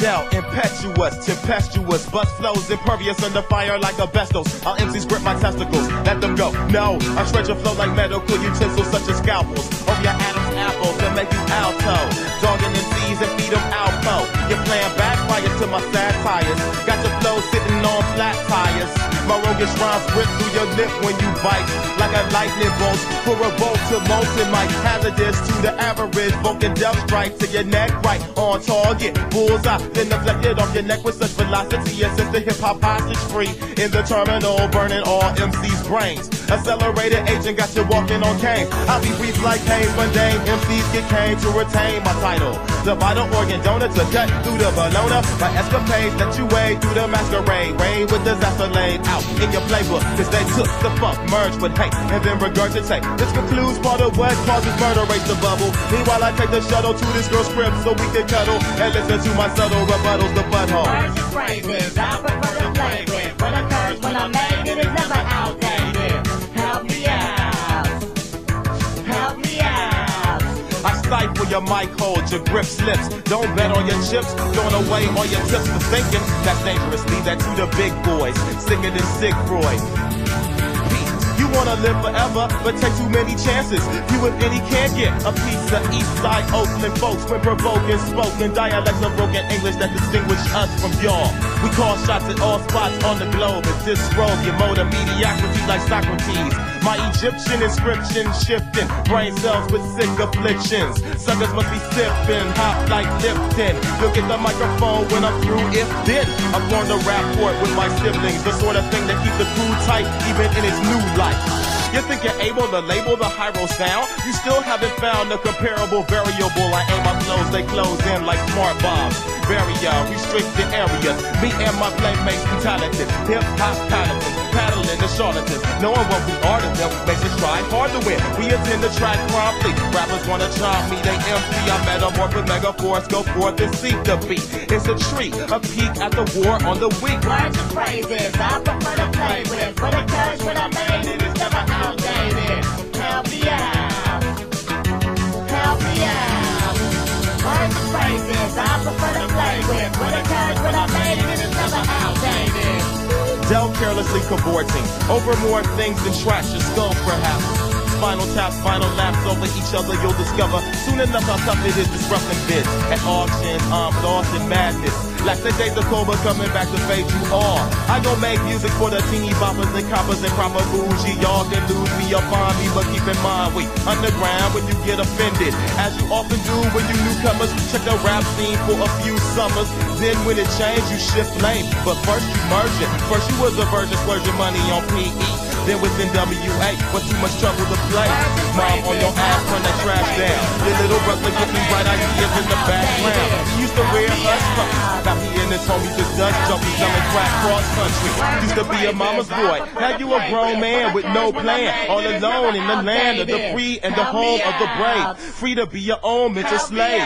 Del, impetuous, tempestuous, bust flows, impervious under fire like asbestos. Our MCs grip my testicles, let them go. No, I shred your flow like medical utensils such as scalpels. Over your Adam's apples and make you alto. Dogging MCs and feed them alpo. My roguish rhymes rip through your lip when you bite. Like a lightning bolt for a bolt to molten mic. Hazardous to the average. Vulcan death strike to your neck right on target. Bullseye, then deflected off your neck with such velocity. As if the hip hop hostage free in the terminal, burning all MC's brains. Accelerated agent got you walking on cane. I'll be brief like Hayes mundane. MCs get cane to retain my title. The vital organ donor to cut through the balona. My escapades that you wade through the masquerade. Rain with disaster laid out in your playbook. Cause they took the funk, merged with hate, and then regurgitate. This concludes part of what causes murder, race the bubble. Meanwhile, I take the shuttle to this girl's crib so we can cuddle and listen to my subtle rebuttals, the butthole. Your mic holds, your grip slips. Don't bet on your chips, throwing away all your tips for thinking. That's dangerous. Leave that to the big boys, sicker than sick Freud. Wanna live forever, but take too many chances. You if any can't get a piece of East Side Oakland folks when provoking spoken dialects of broken English that distinguish us from y'all. We call shots at all spots on the globe and disrobe your mode of mediocrity like Socrates. My Egyptian inscription shifting, brain cells with sick afflictions. Suckers must be sipping, hot like Lipton. Look at the microphone when I'm through, if then. I'm going to rap for it with my siblings, the sort of thing that keep the crew tight even in its new life. You think you're able to label the Hiero sound? You still haven't found a comparable variable. I aim my flows, they close in like smart bombs. Barrier, uh, restricted areas. Me and my playmates be talented. Hip hop paddling, paddling the charlatans. Knowing what we are to them makes us try hard to win. We attend the track promptly. Rappers wanna chomp me, they empty. I metamorph mega force, go forth and seek the beat. It's a treat, a peek at the war on the weak. Words and phrases I prefer to play with. What occurs when I'm made it Del carelessly cavorting over more things than trash your skull, perhaps. Spinal taps, final laps over each other, you'll discover soon enough how tough it is disrupting bids at auctions. I'm um, lost in madness. Like the days of Cobra coming back to fade you all. I gon' make music for the teeny boppers and coppers and proper bougie. Y'all can lose me or find me, but keep in mind we underground when you get offended. As you often do when you newcomers check the rap scene for a few summers. Then when it change, you shift lane. But first you merge it. First you was a virgin, splurging money on PE. Then with NWA, but too much trouble to play. Mom on your ass, turn that trash down. Your little brother giving bright ideas in the background. Used to wear hush puppies. Now he and his homies just dust junkies selling crack cross country. Used to be a mama's boy. Now you a grown man with no plan. All alone in the land of the free and the home of the brave. Free to be your own mental slave.